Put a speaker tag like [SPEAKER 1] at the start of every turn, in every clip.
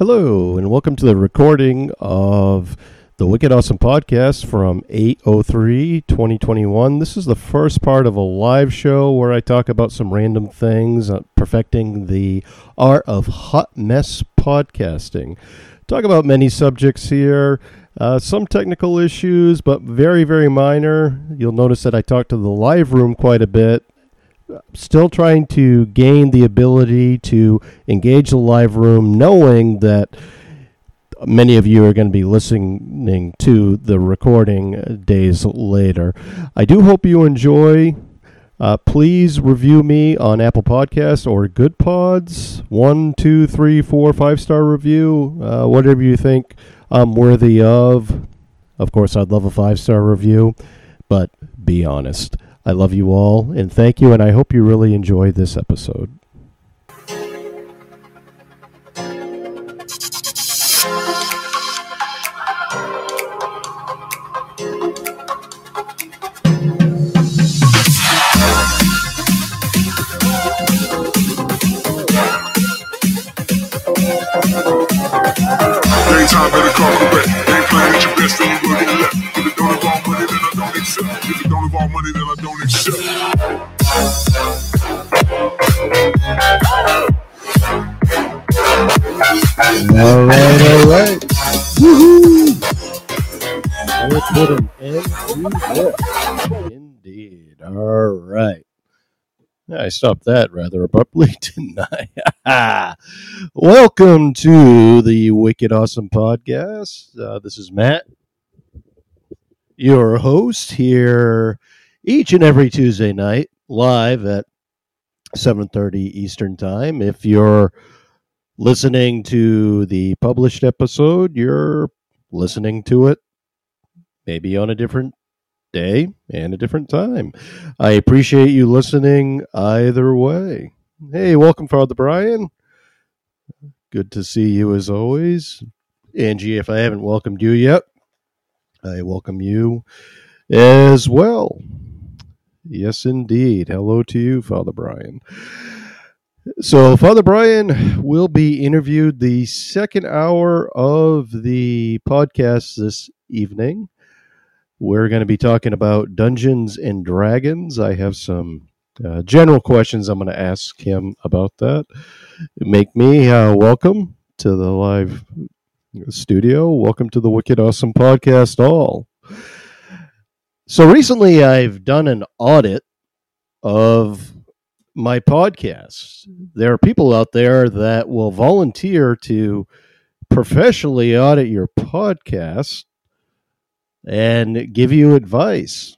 [SPEAKER 1] Hello, and welcome to the recording of the Wicked Awesome podcast from 803 2021. This is the first part of a live show where I talk about some random things, uh, perfecting the art of hot mess podcasting. Talk about many subjects here, uh, some technical issues, but very, very minor. You'll notice that I talk to the live room quite a bit still trying to gain the ability to engage the live room, knowing that many of you are going to be listening to the recording days later. I do hope you enjoy. Uh, please review me on Apple Podcasts or Good Pods. One, two, three, four, five star review. Uh, whatever you think I'm worthy of. Of course, I'd love a five star review, but be honest. I love you all and thank you, and I hope you really enjoy this episode.
[SPEAKER 2] Daytime correct. Your best. If don't then I don't accept. If don't I don't.
[SPEAKER 1] All right, all right. Woohoo! Let's end to this. Indeed. All right. I stopped that rather abruptly, didn't I? Welcome to the Wicked Awesome Podcast. Uh, this is Matt, your host here each and every Tuesday night, live at 7.30 Eastern Time. If you're listening to the published episode, you're listening to it maybe on a different day and a different time. I appreciate you listening either way. Hey, welcome, Father Brian. Good to see you as always. Angie, if I haven't welcomed you yet, I welcome you as well. Yes, indeed. Hello to you, Father Brian. So, Father Brian will be interviewed the second hour of the podcast this evening. We're going to be talking about Dungeons and Dragons. I have some uh, general questions I'm going to ask him about that. Make me uh, welcome to the live studio. Welcome to the Wicked Awesome Podcast, all. So, recently I've done an audit of my podcast. There are people out there that will volunteer to professionally audit your podcast and give you advice.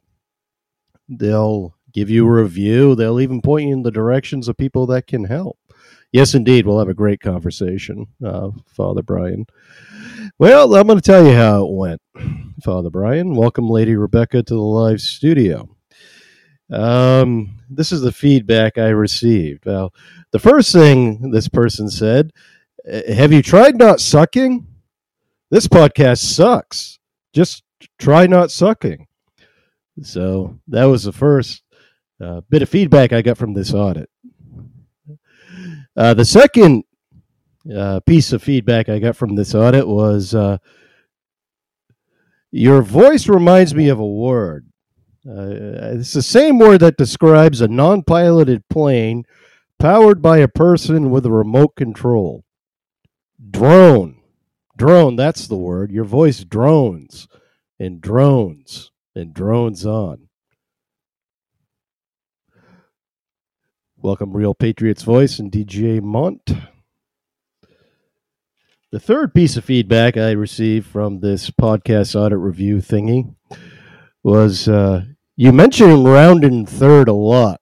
[SPEAKER 1] They'll give you a review. They'll even point you in the directions of people that can help. Yes, indeed. We'll have a great conversation, uh, Father Brian. Well, I'm going to tell you how it went, Father Brian. Welcome, Lady Rebecca, to the live studio. Um, this is the feedback I received. Well, the first thing this person said, "Uh, Have you tried not sucking? This podcast sucks. Just try not sucking. So that was the first uh, bit of feedback I got from this audit. Uh, the second uh, piece of feedback I got from this audit was uh, your voice reminds me of a word. Uh, it's the same word that describes a non piloted plane powered by a person with a remote control. Drone. Drone, that's the word. Your voice drones and drones and drones on. Welcome, Real Patriots Voice and DJ Mont. The third piece of feedback I received from this podcast audit review thingy was uh, you mentioned Roundin third a lot.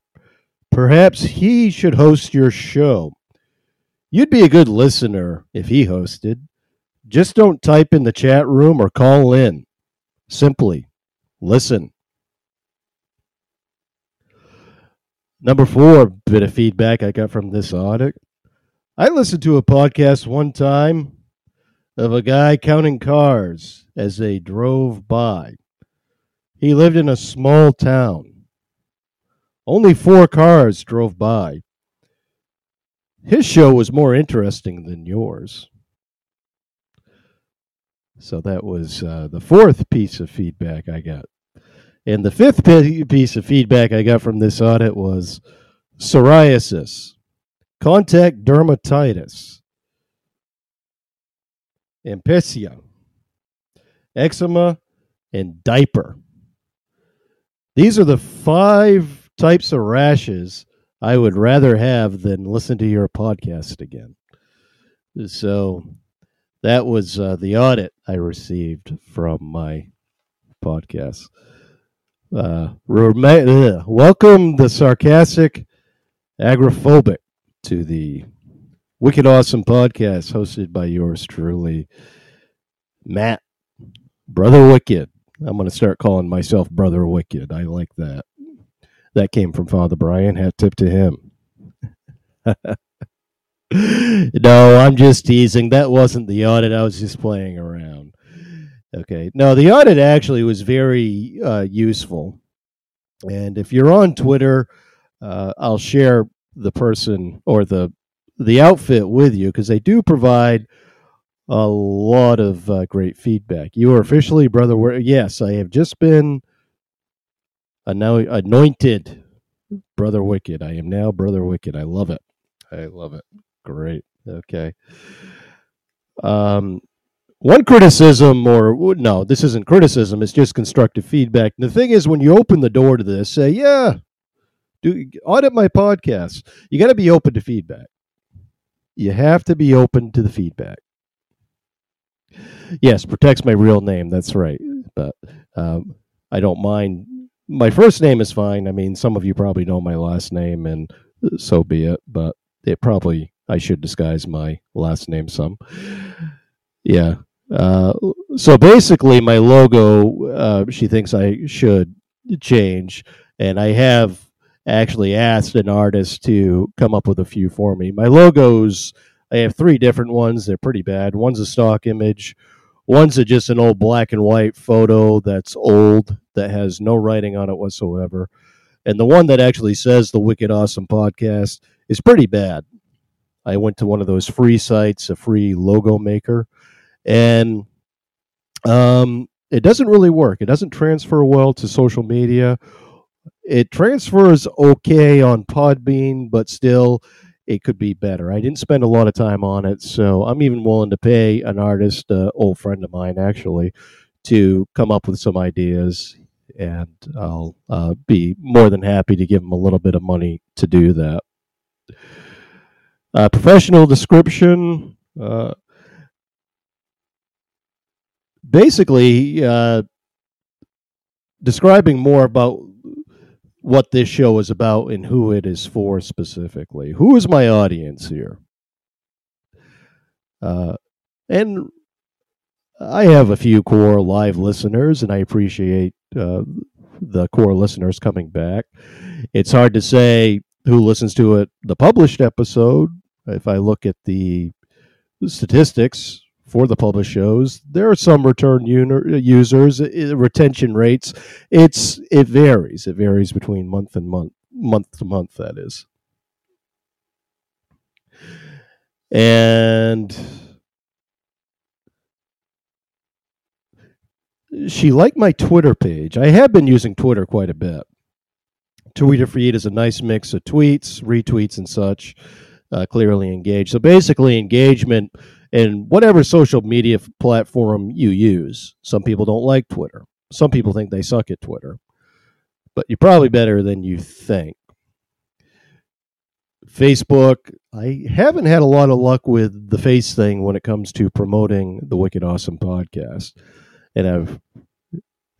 [SPEAKER 1] Perhaps he should host your show. You'd be a good listener if he hosted. Just don't type in the chat room or call in. Simply listen. Number four bit of feedback I got from this audit. I listened to a podcast one time of a guy counting cars as they drove by. He lived in a small town. Only four cars drove by. His show was more interesting than yours. So that was uh, the fourth piece of feedback I got. And the fifth piece of feedback I got from this audit was psoriasis, contact dermatitis, alopecia, eczema, and diaper. These are the five types of rashes I would rather have than listen to your podcast again. So that was uh, the audit I received from my podcast. Uh, welcome the sarcastic agrophobic to the wicked awesome podcast hosted by yours truly, Matt, Brother Wicked. I'm going to start calling myself Brother Wicked. I like that. That came from Father Brian. Hat tip to him. no, I'm just teasing. That wasn't the audit. I was just playing around. Okay. No, the audit actually was very uh, useful. And if you're on Twitter, uh, I'll share the person or the the outfit with you because they do provide a lot of uh, great feedback. You are officially brother. Wi- Yes, I have just been anointed brother Wicked. I am now brother Wicked. I love it. I love it. Great. Okay. Um, one criticism, or no, this isn't criticism. It's just constructive feedback. And the thing is, when you open the door to this, say, "Yeah, do audit my podcast." You got to be open to feedback. You have to be open to the feedback. Yes, protects my real name. That's right. But um, I don't mind. My first name is fine. I mean, some of you probably know my last name, and so be it. But it probably I should disguise my last name some. Yeah. Uh, so basically, my logo, uh, she thinks I should change, and I have actually asked an artist to come up with a few for me. My logos, I have three different ones. They're pretty bad. One's a stock image. One's a, just an old black and white photo that's old that has no writing on it whatsoever. And the one that actually says the Wicked Awesome Podcast is pretty bad. I went to one of those free sites, a free logo maker, and um, it doesn't really work. It doesn't transfer well to social media. It transfers okay on Podbean, but still, it could be better. I didn't spend a lot of time on it, so I'm even willing to pay an artist, uh, old friend of mine actually, to come up with some ideas, and I'll uh, be more than happy to give him a little bit of money to do that. Uh, professional description. Uh, basically, uh, describing more about what this show is about and who it is for specifically. Who is my audience here? Uh, and I have a few core live listeners, and I appreciate uh, the core listeners coming back. It's hard to say who listens to it, the published episode. If I look at the statistics for the published shows, there are some return users, retention rates. It's it varies. It varies between month and month, month to month. That is, and she liked my Twitter page. I have been using Twitter quite a bit. Twitter feed is a nice mix of tweets, retweets, and such. Uh, clearly engaged. So basically, engagement in whatever social media f- platform you use. Some people don't like Twitter. Some people think they suck at Twitter, but you're probably better than you think. Facebook, I haven't had a lot of luck with the face thing when it comes to promoting the Wicked Awesome podcast, and I've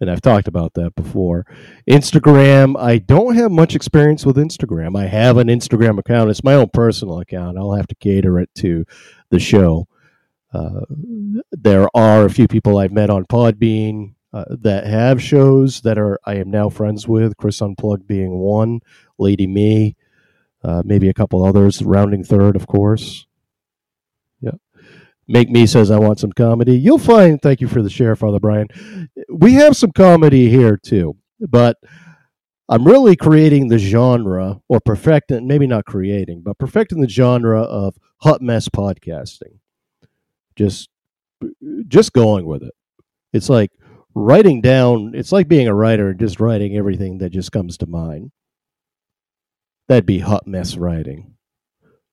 [SPEAKER 1] and I've talked about that before. Instagram, I don't have much experience with Instagram. I have an Instagram account. It's my own personal account. I'll have to cater it to the show. Uh, there are a few people I've met on Podbean uh, that have shows that are I am now friends with. Chris Unplugged being one, Lady Me, uh, maybe a couple others, rounding third, of course. Make Me says I want some comedy. You'll find. Thank you for the share, Father Brian. We have some comedy here too, but I'm really creating the genre or perfecting, maybe not creating, but perfecting the genre of hot mess podcasting. Just just going with it. It's like writing down. It's like being a writer and just writing everything that just comes to mind. That'd be hot mess writing.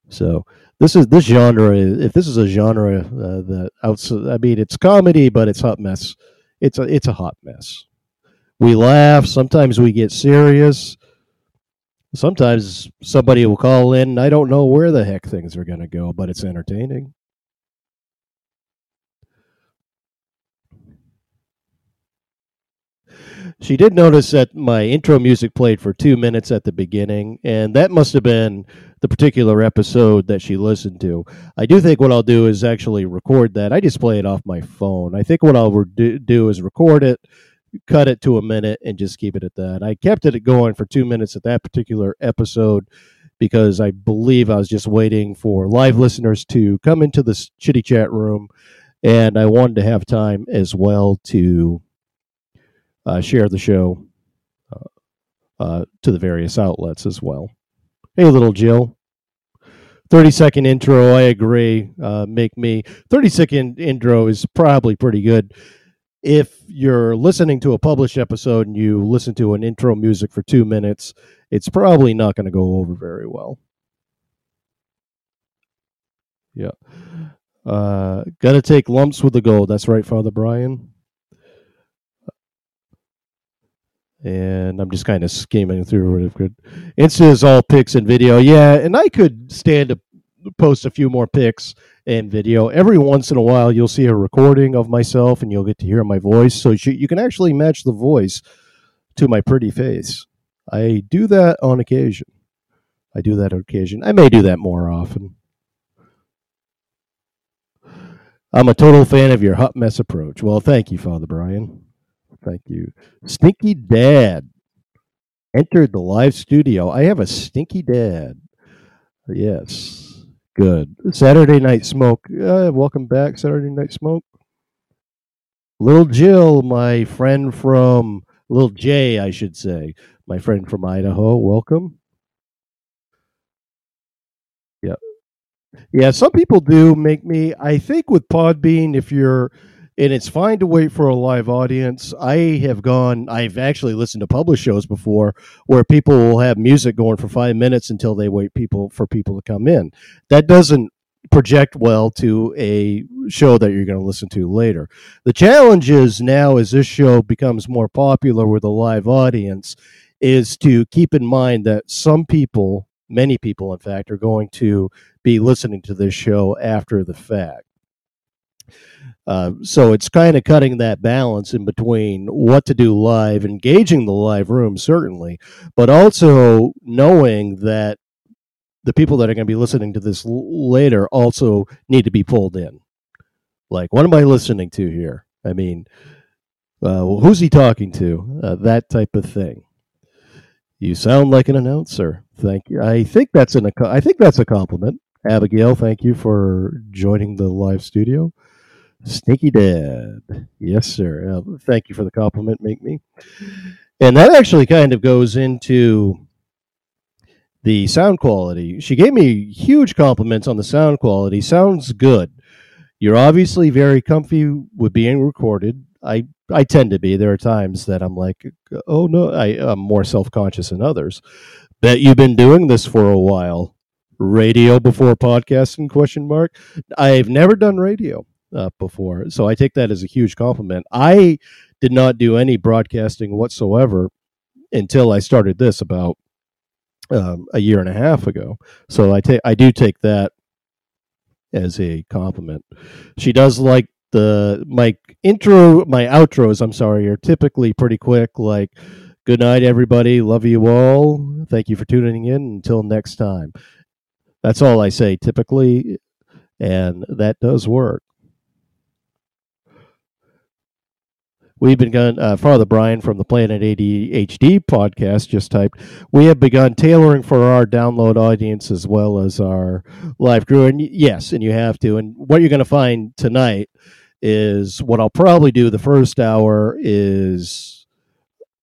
[SPEAKER 1] So this is this genre. If this is a genre uh, that I mean, it's comedy, but it's hot mess. It's a it's a hot mess. We laugh. Sometimes we get serious. Sometimes somebody will call in. I don't know where the heck things are going to go, but it's entertaining. She did notice that my intro music played for two minutes at the beginning, and that must have been the particular episode that she listened to. I do think what I'll do is actually record that. I just play it off my phone. I think what I'll do, is record it, cut it to a minute, and just keep it at that. I kept it going for two minutes at that particular episode because I believe I was just waiting for live listeners to come into the chitty chat room, and I wanted to have time as well to uh, share the show uh, uh, to the various outlets as well. Hey, little Jill. 30 second intro, I agree. Uh, make me 30 second intro is probably pretty good. If you're listening to a published episode and you listen to an intro music for two minutes, it's probably not going to go over very well. Yeah. Uh, Got to take lumps with the gold. That's right, Father Brian. And I'm just kind of skimming through it. Good. Insta is all pics and video. Yeah, and I could stand to post a few more pics and video. Every once in a while, you'll see a recording of myself, and you'll get to hear my voice. So you can actually match the voice to my pretty face. I do that on occasion. I do that on occasion. I may do that more often. I'm a total fan of your hot mess approach. Well, thank you, Father Brian. Thank you. Stinky Dad entered the live studio. I have a stinky dad. Yes. Good. Saturday Night Smoke. Uh, welcome back, Saturday Night Smoke. Little Jill, my friend from Little Jay, I should say, my friend from Idaho. Welcome. Yeah. Yeah, some people do make me I think with Podbean if you're and it's fine to wait for a live audience. I have gone, I've actually listened to published shows before where people will have music going for five minutes until they wait people for people to come in. That doesn't project well to a show that you're going to listen to later. The challenge is now as this show becomes more popular with a live audience is to keep in mind that some people, many people in fact, are going to be listening to this show after the fact. Uh, so it's kind of cutting that balance in between what to do live, engaging the live room certainly, but also knowing that the people that are going to be listening to this l- later also need to be pulled in. Like, what am I listening to here? I mean, uh, who's he talking to? Uh, that type of thing. You sound like an announcer. Thank you. I think that's an. I think that's a compliment. Abigail, thank you for joining the live studio. Sneaky Dad. Yes, sir. Uh, thank you for the compliment, Make Me. And that actually kind of goes into the sound quality. She gave me huge compliments on the sound quality. Sounds good. You're obviously very comfy with being recorded. I I tend to be. There are times that I'm like, oh no, I, I'm more self conscious than others. Bet you've been doing this for a while. Radio before podcasting? Question mark. I've never done radio uh, before. So I take that as a huge compliment. I did not do any broadcasting whatsoever until I started this about um, a year and a half ago. So I take I do take that as a compliment. She does like the my intro my outros i'm sorry are typically pretty quick like good night everybody love you all thank you for tuning in until next time that's all i say typically and that does work We've begun, uh, Father Brian from the Planet ADHD podcast just typed, we have begun tailoring for our download audience as well as our live crew. And yes, and you have to. And what you're going to find tonight is what I'll probably do the first hour is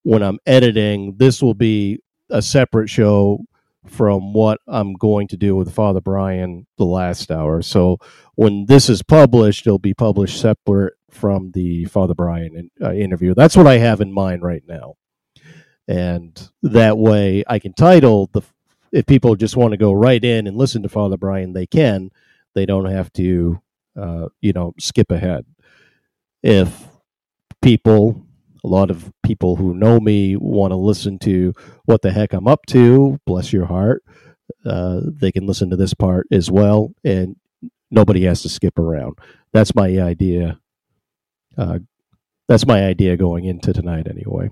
[SPEAKER 1] when I'm editing, this will be a separate show from what I'm going to do with Father Brian the last hour. So when this is published, it'll be published separate from the Father Brian uh, interview. That's what I have in mind right now. And that way I can title the if people just want to go right in and listen to Father Brian, they can. They don't have to, uh, you know, skip ahead. If people, a lot of people who know me, want to listen to what the heck I'm up to, bless your heart, uh, they can listen to this part as well, and nobody has to skip around. That's my idea. Uh, that's my idea going into tonight, anyway.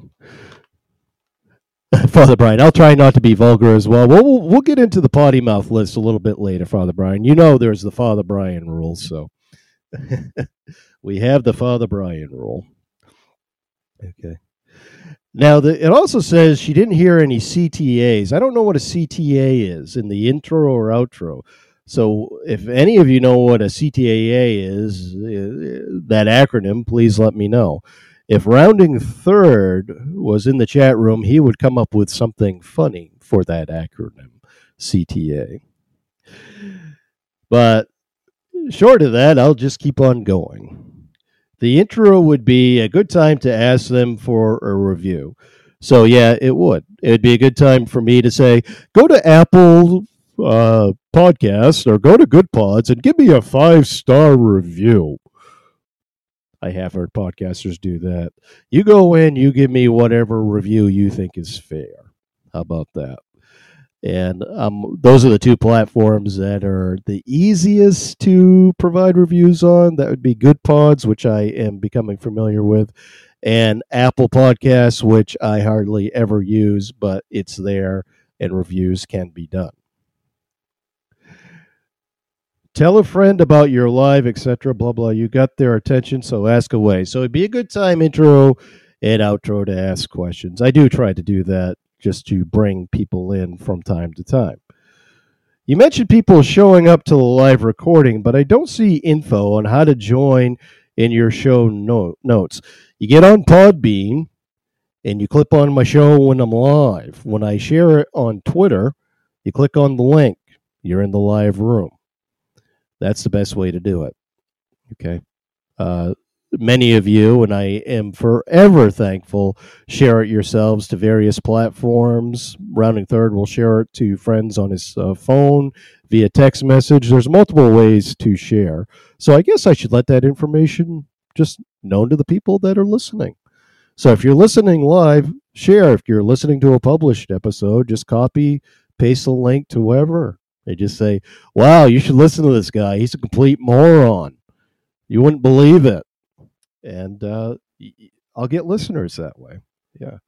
[SPEAKER 1] Father Brian. I'll try not to be vulgar as well. We'll, we'll. we'll get into the potty mouth list a little bit later, Father Brian. You know there's the Father Brian rule, so we have the Father Brian rule. Okay. Now, the, it also says she didn't hear any CTAs. I don't know what a CTA is in the intro or outro. So, if any of you know what a CTAA is, uh, that acronym, please let me know if rounding third was in the chat room, he would come up with something funny for that acronym, CTA. But short of that, I'll just keep on going. The intro would be a good time to ask them for a review. So, yeah, it would. It'd be a good time for me to say, go to Apple uh, Podcasts or go to Good Pods and give me a five star review. I have heard podcasters do that. You go in, you give me whatever review you think is fair. How about that? And um, those are the two platforms that are the easiest to provide reviews on. That would be Good Pods, which I am becoming familiar with, and Apple Podcasts, which I hardly ever use, but it's there and reviews can be done. Tell a friend about your live, etc. Blah blah. You got their attention, so ask away. So it'd be a good time intro and outro to ask questions. I do try to do that just to bring people in from time to time. You mentioned people showing up to the live recording, but I don't see info on how to join in your show note, notes. You get on Podbean and you click on my show when I'm live. When I share it on Twitter, you click on the link. You're in the live room. That's the best way to do it. Okay. Uh, many of you, and I am forever thankful, share it yourselves to various platforms. Rounding Third will share it to friends on his uh, phone via text message. There's multiple ways to share. So I guess I should let that information just known to the people that are listening. So if you're listening live, share. If you're listening to a published episode, just copy, paste the link to whoever they just say, wow, you should listen to this guy. He's a complete moron. You wouldn't believe it. And uh, I'll get listeners that way. Yeah.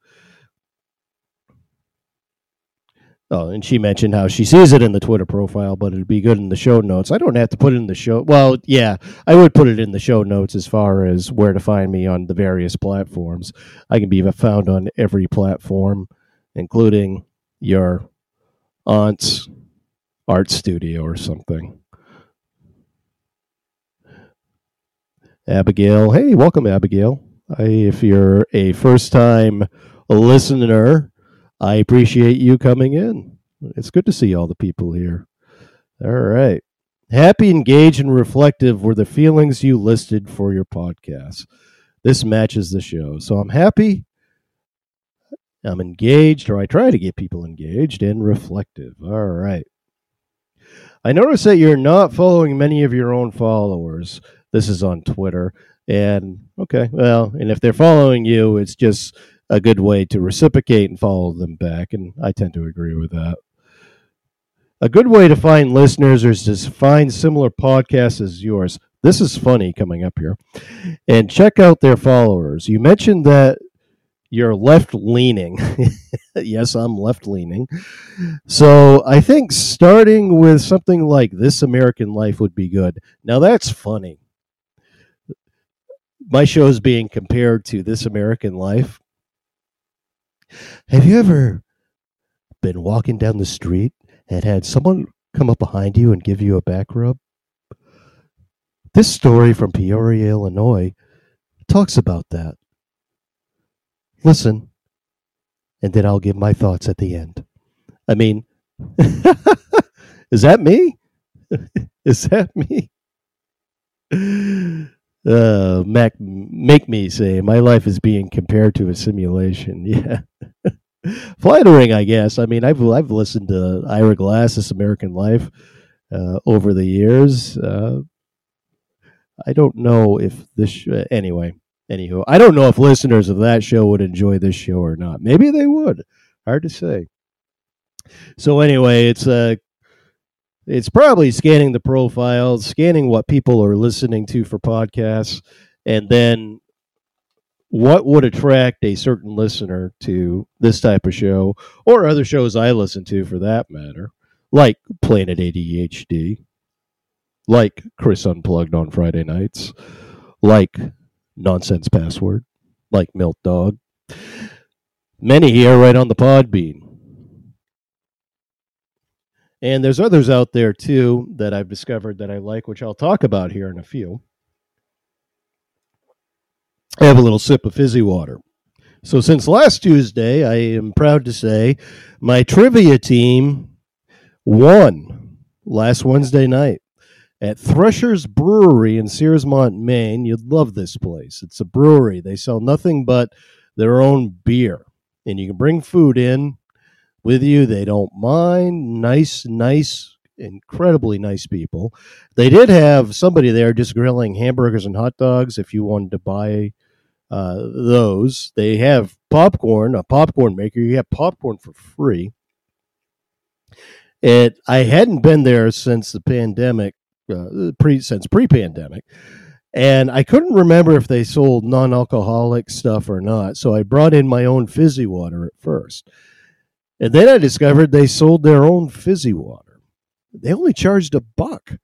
[SPEAKER 1] Oh, and she mentioned how she sees it in the Twitter profile, but it'd be good in the show notes. I don't have to put it in the show. Well, yeah, I would put it in the show notes as far as where to find me on the various platforms. I can be found on every platform, including your aunt's art studio or something. Abigail, hey, welcome, Abigail. I, if you're a first time listener, I appreciate you coming in. It's good to see all the people here. All right. Happy, engaged, and reflective were the feelings you listed for your podcast. This matches the show. So I'm happy. I'm engaged, or I try to get people engaged and reflective. All right. I notice that you're not following many of your own followers. This is on Twitter. And okay, well, and if they're following you, it's just a good way to reciprocate and follow them back. And I tend to agree with that. A good way to find listeners is to find similar podcasts as yours. This is funny coming up here. And check out their followers. You mentioned that you're left leaning. yes, I'm left leaning. So I think starting with something like This American Life would be good. Now that's funny. My show is being compared to This American Life. Have you ever been walking down the street and had someone come up behind you and give you a back rub? This story from Peoria, Illinois talks about that. Listen, and then I'll give my thoughts at the end. I mean, Is that me? Is that me? Uh, Mac, make me say my life is being compared to a simulation. Yeah, flattering, I guess. I mean, I've I've listened to Ira Glass, This American Life, uh, over the years. Uh, I don't know if this sh- anyway. Anywho, I don't know if listeners of that show would enjoy this show or not. Maybe they would. Hard to say. So anyway, it's uh it's probably scanning the profiles, scanning what people are listening to for podcasts, and then what would attract a certain listener to this type of show or other shows I listen to for that matter, like Planet ADHD, like Chris Unplugged on Friday nights, like Nonsense Password, like Milk Dog. Many here right on the Podbean. And there's others out there too that I've discovered that I like, which I'll talk about here in a few. I have a little sip of fizzy water. So, since last Tuesday, I am proud to say my trivia team won last Wednesday night at Thresher's Brewery in Searsmont, Maine. You'd love this place. It's a brewery, they sell nothing but their own beer, and you can bring food in with you. They don't mind. Nice, nice, incredibly nice people. They did have somebody there just grilling hamburgers and hot dogs if you wanted to buy uh, those. They have popcorn, a popcorn maker. You have popcorn for free. It. I hadn't been there since the pandemic, uh, pre since pre-pandemic, and I couldn't remember if they sold non-alcoholic stuff or not. So I brought in my own fizzy water at first. And then I discovered they sold their own fizzy water. They only charged a buck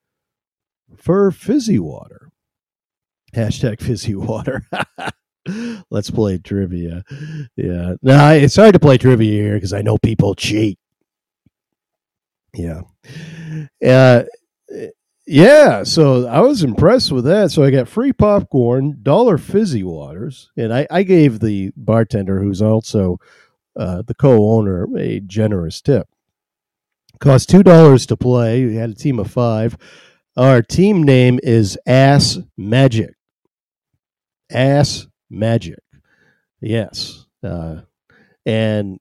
[SPEAKER 1] for fizzy water. Hashtag fizzy water. Let's play trivia. Yeah. Now it's hard to play trivia here because I know people cheat. Yeah. Uh, yeah. So I was impressed with that. So I got free popcorn, dollar fizzy waters, and I, I gave the bartender, who's also uh, the co-owner a generous tip. Cost two dollars to play. We had a team of five. Our team name is Ass Magic. Ass Magic. Yes, uh, and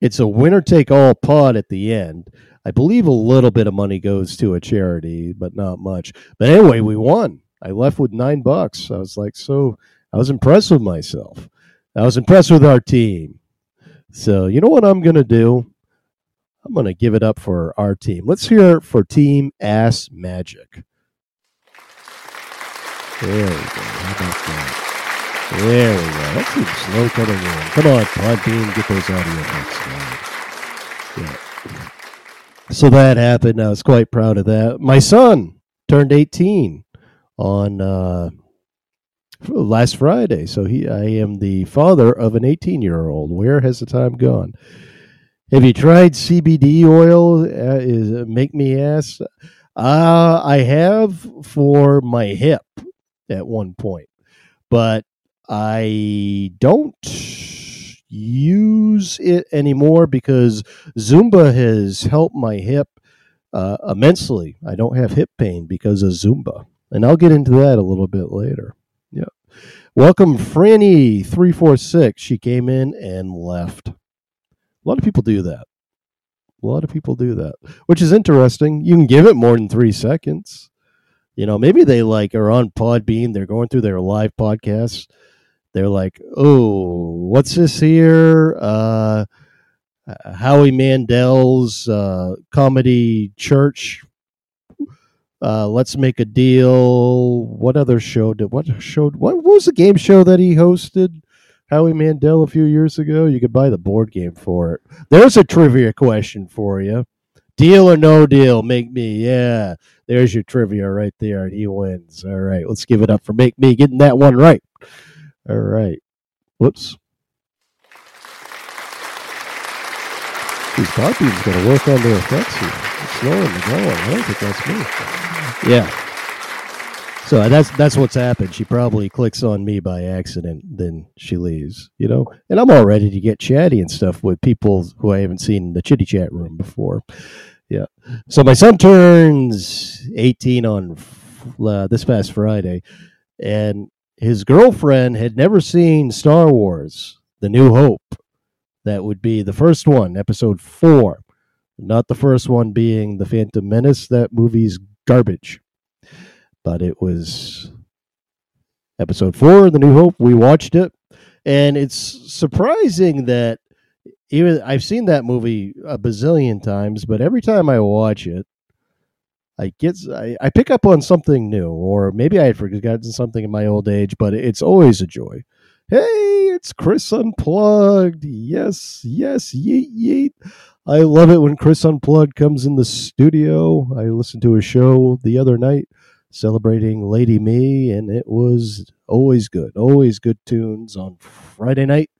[SPEAKER 1] it's a winner take all pot at the end. I believe a little bit of money goes to a charity, but not much. But anyway, we won. I left with nine bucks. I was like, so I was impressed with myself. I was impressed with our team. So, you know what I'm going to do? I'm going to give it up for our team. Let's hear it for Team Ass Magic. There we go. How about that? There we go. That's some slow coming in. Come on, Podbean, get those audio effects. Yeah. So that happened. I was quite proud of that. My son turned 18 on uh, last Friday. So he, I am the father of an 18 year old. Where has the time gone? Have you tried CBD oil? Uh, is make me ask. Uh, I have for my hip at one point, but I don't use it anymore because Zumba has helped my hip uh, immensely. I don't have hip pain because of Zumba, and I'll get into that a little bit later. Yeah. Welcome, Franny three four six. She came in and left. A lot of people do that. A lot of people do that, which is interesting. You can give it more than three seconds. You know, maybe they like are on Podbean. They're going through their live podcasts. They're like, "Oh, what's this here?" Uh, Howie Mandel's uh, comedy church uh, let's make a deal. What other show did what show? What, what was the game show that he hosted? Howie Mandel a few years ago. You could buy the board game for it. There's a trivia question for you. Deal or no deal? Make me. Yeah, there's your trivia right there, and he wins. All right, let's give it up for Make Me getting that one right. All right. Whoops. These Podbean's going to work on their effects here. It's slowing the going. I don't think that's me. Yeah. So that's that's what's happened. She probably clicks on me by accident, then she leaves. You know, and I'm all ready to get chatty and stuff with people who I haven't seen in the chitty chat room before. Yeah. So my son turns 18 on uh, this past Friday, and his girlfriend had never seen Star Wars: The New Hope. That would be the first one, Episode Four, not the first one being the Phantom Menace. That movie's garbage but it was episode four, The New Hope. We watched it, and it's surprising that even I've seen that movie a bazillion times, but every time I watch it, I get I, I pick up on something new, or maybe I had forgotten something in my old age, but it's always a joy. Hey, it's Chris Unplugged. Yes, yes, yeet, yeet. I love it when Chris Unplugged comes in the studio. I listened to a show the other night celebrating Lady Me, and it was always good, always good tunes on Friday night.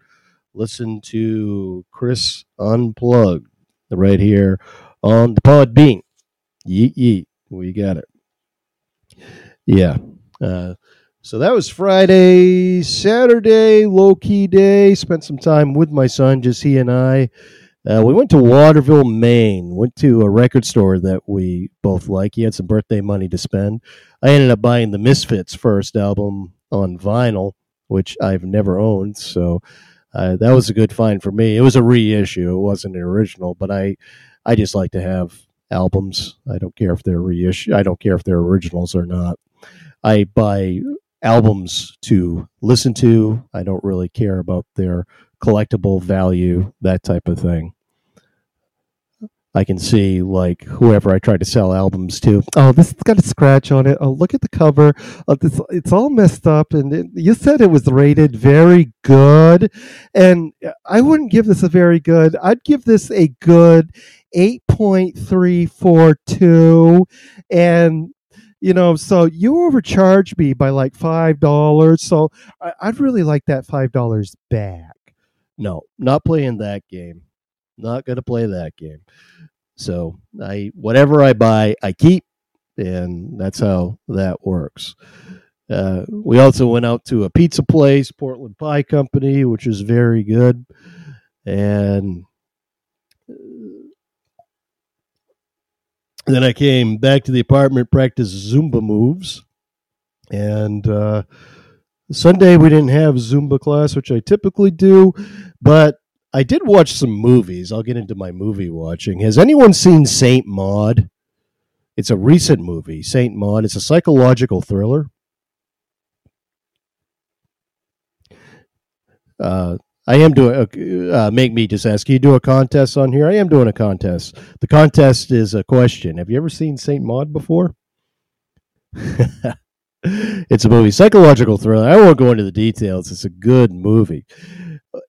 [SPEAKER 1] Listen to Chris Unplugged right here on the Podbean. Yeet yeet, we got it. Yeah. Uh, so that was Friday, Saturday, low key day. Spent some time with my son, just he and I. Uh, we went to Waterville, Maine. Went to a record store that we both like. He had some birthday money to spend. I ended up buying the Misfits' first album on vinyl, which I've never owned. So uh, that was a good find for me. It was a reissue. It wasn't an original, but I, I just like to have albums. I don't care if they're reissue. I don't care if they're originals or not. I buy albums to listen to. I don't really care about their collectible value, that type of thing. I can see like whoever I try to sell albums to. Oh, this has got a scratch on it. Oh, look at the cover. Oh, this, it's all messed up. And it, you said it was rated very good, and I wouldn't give this a very good. I'd give this a good eight point three four two, and you know, so you overcharged me by like five dollars. So I, I'd really like that five dollars back. No, not playing that game. Not going to play that game. So I whatever I buy, I keep, and that's how that works. Uh, we also went out to a pizza place, Portland Pie Company, which is very good, and then I came back to the apartment, practiced Zumba moves, and uh, Sunday we didn't have Zumba class, which I typically do, but I did watch some movies. I'll get into my movie watching. Has anyone seen Saint Maud? It's a recent movie, Saint Maud. It's a psychological thriller. Uh, I am doing. Uh, make me just ask. You do a contest on here? I am doing a contest. The contest is a question. Have you ever seen Saint Maud before? it's a movie, psychological thriller. I won't go into the details. It's a good movie.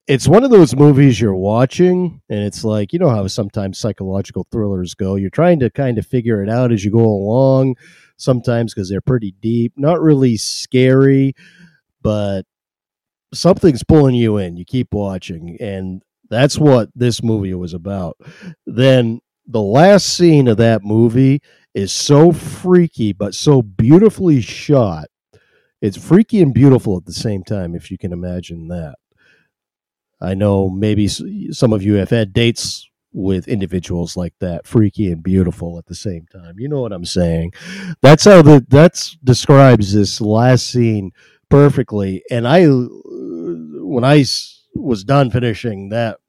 [SPEAKER 1] It's one of those movies you're watching, and it's like you know how sometimes psychological thrillers go. You're trying to kind of figure it out as you go along. Sometimes because they're pretty deep, not really scary, but something's pulling you in. You keep watching, and that's what this movie was about. Then the last scene of that movie is so freaky, but so beautifully shot. It's freaky and beautiful at the same time, if you can imagine that. I know maybe some of you have had dates with individuals like that, freaky and beautiful at the same time. You know what I'm saying? That's how the that's describes this last scene perfectly. And I, uh, when I was done finishing that,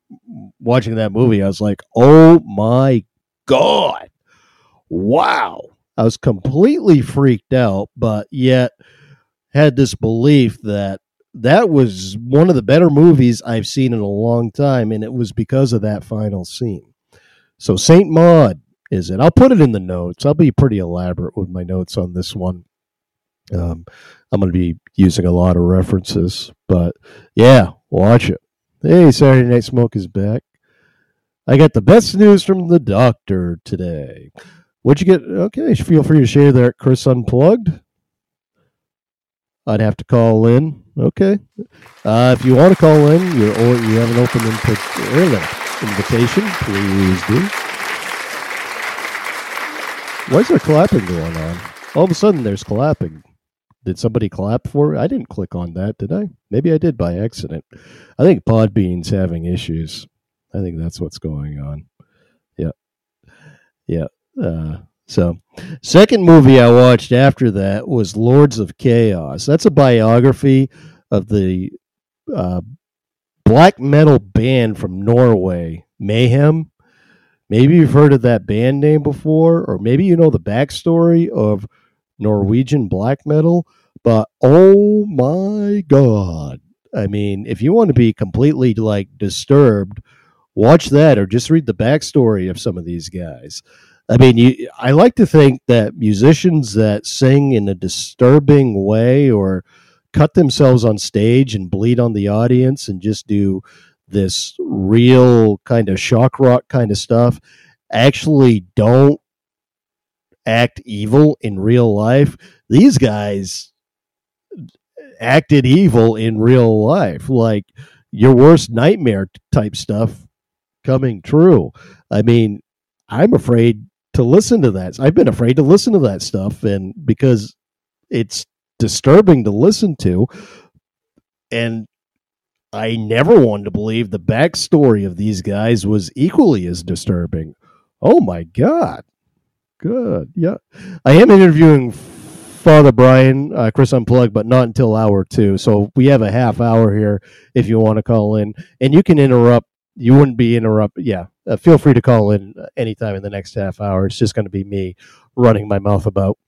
[SPEAKER 1] watching that movie, I was like, oh my god, wow! I was completely freaked out, but yet had this belief that that was one of the better movies I've seen in a long time, and it was because of that final scene. So Saint Maud is it? I'll put it in the notes. I'll be pretty elaborate with my notes on this one. Um, I'm going to be using a lot of references, but yeah, watch it. Hey, Saturday Night Smoke is back. I got the best news from the doctor today. What'd you get? Okay, feel free to share that, Chris Unplugged. I'd have to call in. Okay. Uh, if you want to call in, you're or you have an open input, invitation, please do. Why is there clapping going on? All of a sudden, there's clapping. Did somebody clap for it? I didn't click on that, did I? Maybe I did by accident. I think Podbean's having issues. I think that's what's going on. Yeah. Yeah. Uh, so, second movie I watched after that was Lords of Chaos. That's a biography of the uh, black metal band from Norway, Mayhem. Maybe you've heard of that band name before, or maybe you know the backstory of Norwegian black metal. But oh my god! I mean, if you want to be completely like disturbed, watch that, or just read the backstory of some of these guys. I mean, you, I like to think that musicians that sing in a disturbing way or cut themselves on stage and bleed on the audience and just do this real kind of shock rock kind of stuff actually don't act evil in real life. These guys acted evil in real life, like your worst nightmare type stuff coming true. I mean, I'm afraid to listen to that. I've been afraid to listen to that stuff, and because it's disturbing to listen to, and I never wanted to believe the backstory of these guys was equally as disturbing. Oh my god! Good, yeah. I am interviewing Father Brian, uh, Chris Unplugged, but not until hour two. So we have a half hour here if you want to call in, and you can interrupt. You wouldn't be interrupted. Yeah, uh, feel free to call in anytime in the next half hour. It's just going to be me running my mouth about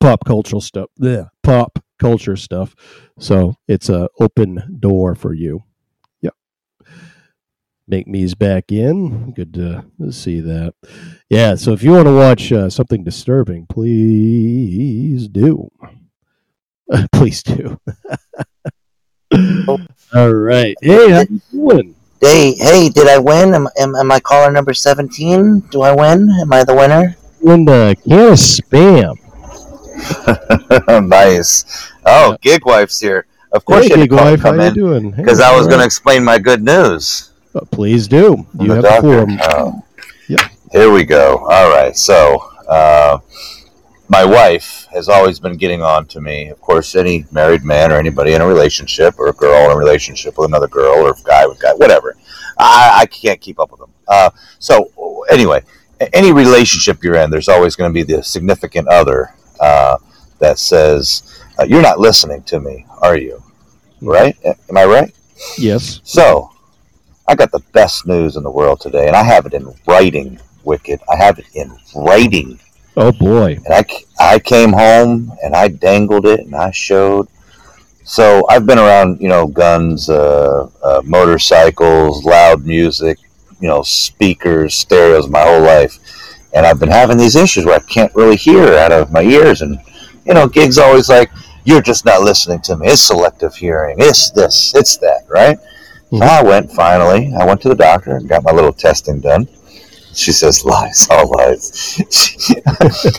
[SPEAKER 1] pop cultural stuff. Yeah, pop culture stuff. So it's a open door for you. Yep. Make me's back in. Good to see that. Yeah. So if you want to watch uh, something disturbing, please do. please do. All right. Hey, how you doing?
[SPEAKER 3] Hey, hey, did I win? Am, am, am I caller number 17? Do I win? Am I the winner?
[SPEAKER 1] When the can of spam.
[SPEAKER 3] nice. Oh, Gig Wife's here. Of course
[SPEAKER 1] Hey,
[SPEAKER 3] you had
[SPEAKER 1] Gig
[SPEAKER 3] to call
[SPEAKER 1] Wife, how
[SPEAKER 3] come
[SPEAKER 1] you
[SPEAKER 3] in.
[SPEAKER 1] doing? Hey,
[SPEAKER 3] Because I was
[SPEAKER 1] all
[SPEAKER 3] going to explain my good news.
[SPEAKER 1] Uh, please do. You
[SPEAKER 3] the
[SPEAKER 1] have the
[SPEAKER 3] doctor.
[SPEAKER 1] form.
[SPEAKER 3] Oh.
[SPEAKER 1] Yep.
[SPEAKER 3] Here we go. All right. So, uh, my wife has always been getting on to me. Of course, any married man or anybody in a relationship or a girl in a relationship with another girl or guy with guy, whatever. I, I can't keep up with them. Uh, so, anyway, any relationship you're in, there's always going to be the significant other uh, that says, uh, You're not listening to me, are you? Right? Am I right?
[SPEAKER 1] Yes.
[SPEAKER 3] So, I got the best news in the world today, and I have it in writing, Wicked. I have it in writing.
[SPEAKER 1] Oh boy.
[SPEAKER 3] And I, I came home and I dangled it and I showed. So I've been around, you know, guns, uh, uh, motorcycles, loud music, you know, speakers, stereos my whole life. And I've been having these issues where I can't really hear out of my ears. And, you know, gigs always like, you're just not listening to me. It's selective hearing. It's this, it's that, right?
[SPEAKER 1] Mhm.
[SPEAKER 3] So I went finally. I went to the doctor and got my little testing done. She says, lies, all lies.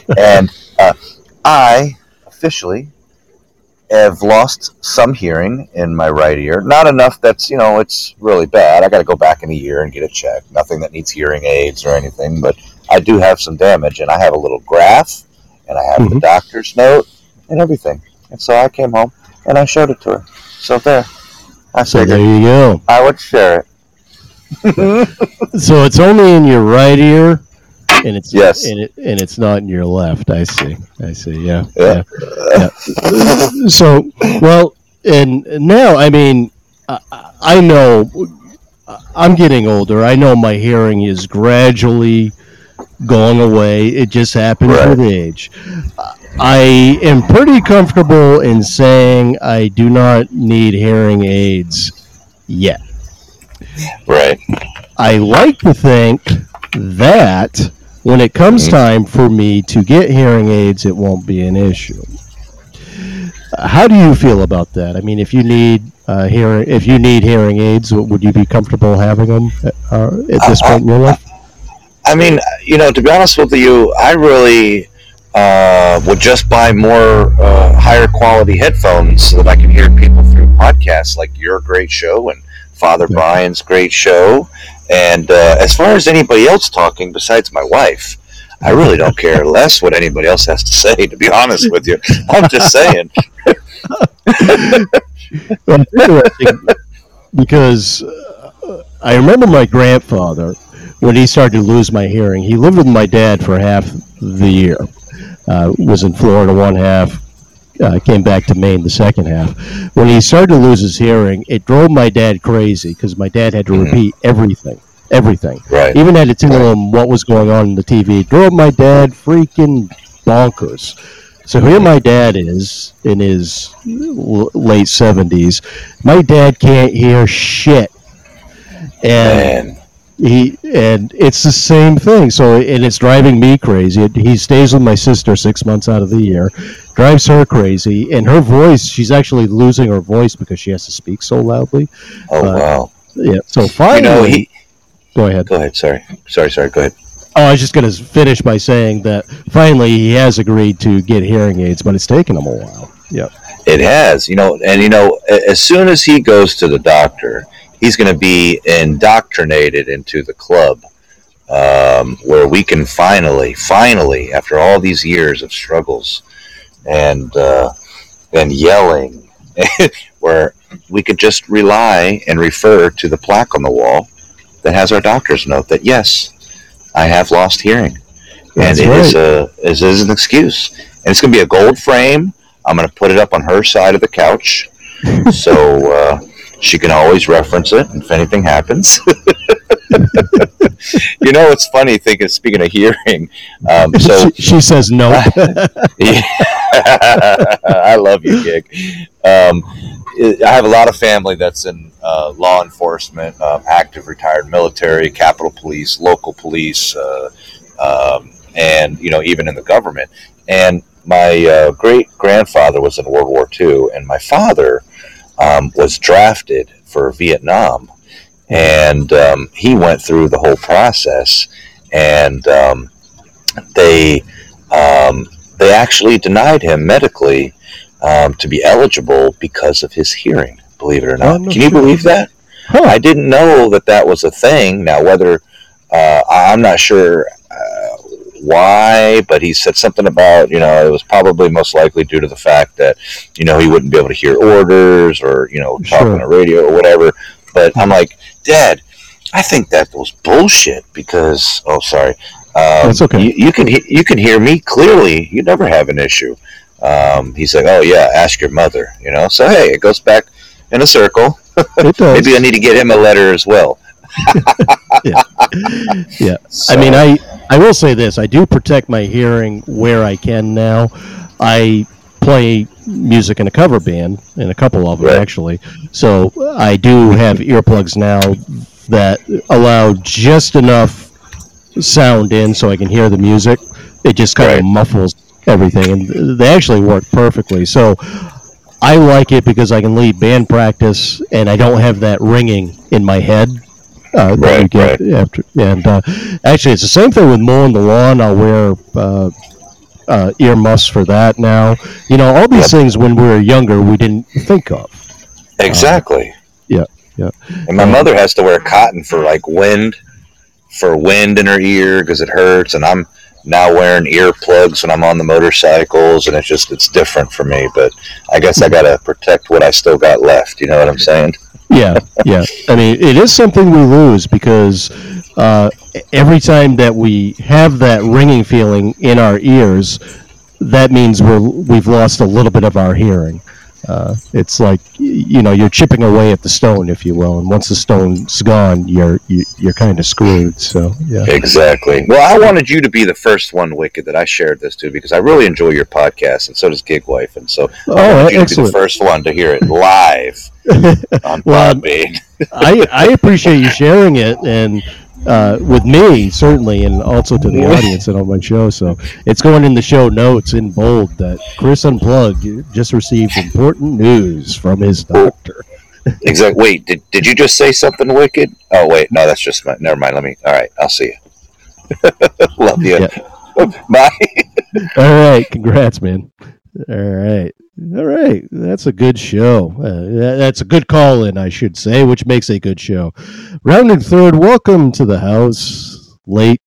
[SPEAKER 3] and uh, I officially have lost some hearing in my right ear. Not enough that's, you know, it's really bad. I got to go back in a year and get it checked. Nothing that needs hearing aids or anything, but I do have some damage, and I have a little graph, and I have the
[SPEAKER 1] Mhm.
[SPEAKER 3] doctor's note and everything. And so I came home and I showed it to her. So there. I
[SPEAKER 1] So there you go.
[SPEAKER 3] I would share it.
[SPEAKER 1] So it's only in your right ear, and it's
[SPEAKER 3] Yes.
[SPEAKER 1] and, it, and it's not in your left. I see. I see. Yeah.
[SPEAKER 3] Yeah.
[SPEAKER 1] yeah. So well, and now I mean, I, I know I'm getting older. I know my hearing is gradually going away. It just happens
[SPEAKER 3] Right.
[SPEAKER 1] with age. I am pretty comfortable in saying I do not need hearing aids yet.
[SPEAKER 3] Right.
[SPEAKER 1] I like to think that when it comes
[SPEAKER 3] Mhm.
[SPEAKER 1] time for me to get hearing aids, it won't be an issue. Uh, How do you feel about that? I mean, if you need uh, hearing, if you need hearing aids, would you be comfortable having them uh, at this point in your life?
[SPEAKER 3] I mean, you know, to be honest with you, I really uh, would just buy more uh, higher quality headphones so that I can hear people through podcasts like your great show and Father
[SPEAKER 1] Yeah.
[SPEAKER 3] Brian's great show. And uh, as far as anybody else talking besides my wife, I really don't care less what anybody else has to say, to be honest with you. I'm just saying,
[SPEAKER 1] well, it's interesting because uh, I remember my grandfather when he started to lose my hearing. He lived with my dad for half the year. Uh, was in Florida one half, uh, came back to Maine the second half. When he started to lose his hearing, it drove my dad crazy because my dad had to
[SPEAKER 3] Mhm.
[SPEAKER 1] repeat everything, everything.
[SPEAKER 3] Right.
[SPEAKER 1] Even had to tell him what was going on in the TV. It drove my dad freaking bonkers. So here my dad is in his l- late seventies. My dad can't hear shit, and
[SPEAKER 3] Man.
[SPEAKER 1] He and it's the same thing. So and it's driving me crazy. He stays with my sister six months out of the year, drives her crazy, and her voice. She's actually losing her voice because she has to speak so loudly.
[SPEAKER 3] Oh
[SPEAKER 1] Uh,
[SPEAKER 3] wow.
[SPEAKER 1] Yeah. So
[SPEAKER 3] You
[SPEAKER 1] finally,
[SPEAKER 3] know, he.
[SPEAKER 1] go ahead.
[SPEAKER 3] Go ahead. Sorry. Sorry. Sorry. Go ahead.
[SPEAKER 1] Oh, I was just going to finish by saying that finally he has agreed to get hearing aids, but it's taken him a while. Yeah.
[SPEAKER 3] It has, you know, and you know, as soon as he goes to the doctor, he's going to be indoctrinated into the club, um, where we can finally, finally, after all these years of struggles and uh, and yelling, where we could just rely and refer to the plaque on the wall that has our doctor's note that yes, I have lost hearing,
[SPEAKER 1] That's
[SPEAKER 3] and it is
[SPEAKER 1] right.
[SPEAKER 3] a is, is an excuse, and it's going to be a gold frame. I'm going to put it up on her side of the couch, so uh, she can always reference it if anything happens. you know, it's funny thinking. Speaking of hearing, um, so
[SPEAKER 1] she, she says no.
[SPEAKER 3] I love you, gig. Um, I have a lot of family that's in uh, law enforcement, um, active retired military, Capitol Police, local police, uh, um, and you know even in the government. And my uh, great grandfather was in World War II, and my father um, was drafted for Vietnam, and um, he went through the whole process, and um, they um, they actually denied him medically um, to be eligible because of his hearing. Believe it or not, can you believe that?
[SPEAKER 1] Huh.
[SPEAKER 3] I didn't know that that was a thing. Now, whether uh, I'm not sure why, but he said something about you know it was probably most likely due to the fact that you know he wouldn't be able to hear orders or you know talk
[SPEAKER 1] Sure.
[SPEAKER 3] on a radio or whatever. But I'm like, Dad, I think that was bullshit because oh sorry, um,
[SPEAKER 1] That's okay.
[SPEAKER 3] You, you can you can hear me clearly. You never have an issue. Um, he's like, oh yeah, ask your mother. You know, so hey, it goes back in a circle.
[SPEAKER 1] It does.
[SPEAKER 3] Maybe I need to get him a letter as well.
[SPEAKER 1] Yeah.
[SPEAKER 3] So,
[SPEAKER 1] I mean, I I will say this: I do protect my hearing where I can now. I play music in a cover band, in a couple of them
[SPEAKER 3] Right.
[SPEAKER 1] actually. So I do have earplugs now that allow just enough sound in so I can hear the music. It just kind
[SPEAKER 3] Right.
[SPEAKER 1] of muffles everything, and they actually work perfectly. So. I like it because I can leave band practice and I don't have that ringing in my head uh, you
[SPEAKER 3] Right,
[SPEAKER 1] after. And uh, actually, it's the same thing with mowing the lawn. I'll wear uh, uh, ear muffs for that now. You know, all these
[SPEAKER 3] Yep.
[SPEAKER 1] things when we were younger we didn't think of.
[SPEAKER 3] exactly.
[SPEAKER 1] yeah, yeah.
[SPEAKER 3] And my
[SPEAKER 1] Um,
[SPEAKER 3] mother has to wear cotton for like wind, for wind in her ear because it hurts, and I'm now wearing earplugs when I'm on the motorcycles, and it's just it's different for me. But I guess I gotta protect what I still got left. You know what I'm saying?
[SPEAKER 1] Yeah, yeah. I mean, it is something we lose because uh, every time that we have that ringing feeling in our ears, that means we're we've lost a little bit of our hearing. Uh, it's like you know you're chipping away at the stone, if you will, and once the stone's gone, you're you, you're kind of screwed. So yeah,
[SPEAKER 3] Exactly. Well, I wanted you to be the first one, Wicked, that I shared this to because I really enjoy your podcast, and so does Gig Wife, and so I
[SPEAKER 1] oh,
[SPEAKER 3] wanted you to be the first one to hear it live on
[SPEAKER 1] Well,
[SPEAKER 3] Podbean.
[SPEAKER 1] I I appreciate you sharing it and uh, with me certainly, and also to the audience and on my show. So it's going in the show notes in bold that Chris Unplugged just received important news from his doctor.
[SPEAKER 3] Exactly. Wait, did, did you just say something wicked? Oh, wait, no, that's just my. Never mind. Let me. All right, I'll see you. Love you. Bye.
[SPEAKER 1] All right, congrats, man. All right, all right. That's a good show. Uh, that's a good call in, I should say, which makes a good show. Rounding third, welcome to the house. Late,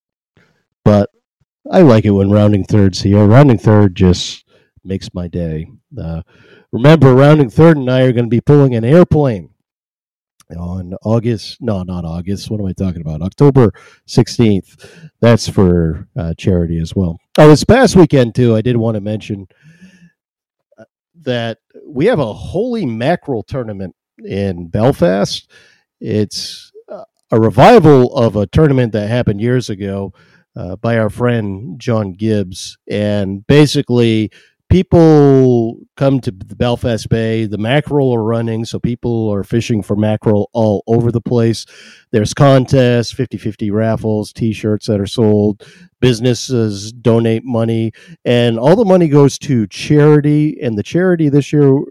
[SPEAKER 1] but I like it when rounding third's here. Rounding third just makes my day. Uh, remember, Rounding Third and I are going to be pulling an airplane on August. No, not August. What am I talking about? October 16th. That's for uh, charity as well. Oh, this past weekend, too, I did want to mention that we have a holy mackerel tournament in Belfast. It's uh, a revival of a tournament that happened years ago uh, by our friend John Gibbs. And basically, people come to the Belfast Bay. The mackerel are running, so people are fishing for mackerel all over the place. There's contests, 50 50 raffles, t shirts that are sold. Businesses donate money, and all the money goes to charity. And the charity this year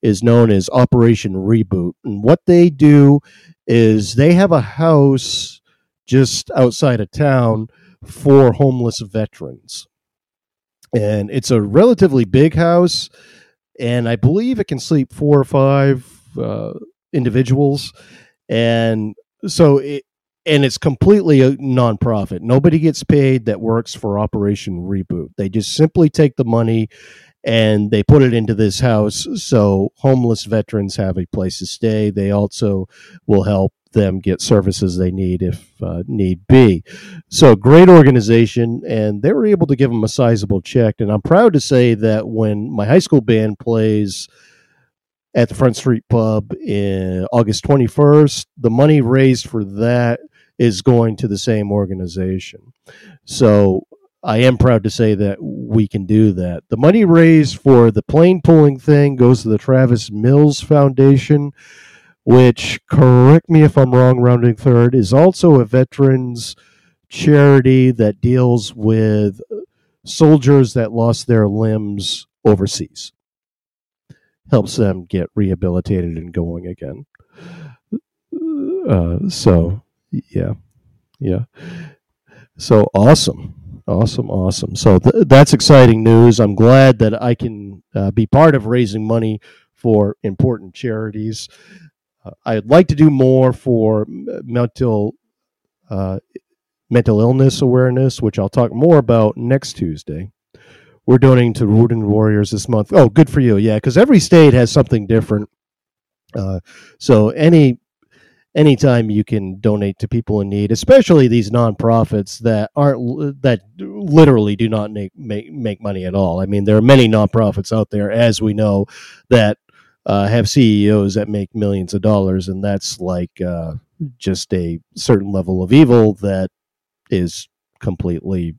[SPEAKER 1] is known as Operation Reboot. And what they do is they have a house just outside of town for homeless veterans and it's a relatively big house, and I believe it can sleep four or five uh, individuals, and so it and it's completely a nonprofit. Nobody gets paid that works for Operation Reboot. They just simply take the money and they put it into this house so homeless veterans have a place to stay. They also will help them get services they need if uh, need be. So, great organization, and they were able to give them a sizable check. And I'm proud to say that when my high school band plays at the Front Street Pub in August 21st, the money raised for that is going to the same organization. So, I am proud to say that we can do that. The money raised for the plane pulling thing goes to the Travis Mills Foundation which, correct me if I'm wrong, rounding third, is also a veterans charity that deals with soldiers that lost their limbs overseas. Helps them get rehabilitated and going again. Uh, so, yeah, yeah. So awesome awesome awesome so th- that's exciting news i'm glad that i can uh, be part of raising money for important charities uh, I'd like to do more for mental uh, mental illness awareness, which I'll talk more about next Tuesday. We're donating to Wounded Warriors this month. Oh, good for you! Yeah, because every state has something different. Uh, so any anytime you can donate to people in need, especially these nonprofits that aren't that literally do not make make, make money at all. I mean, there are many nonprofits out there, as we know, that uh, have CEOs that make millions of dollars, and that's like uh, just a certain level of evil that is completely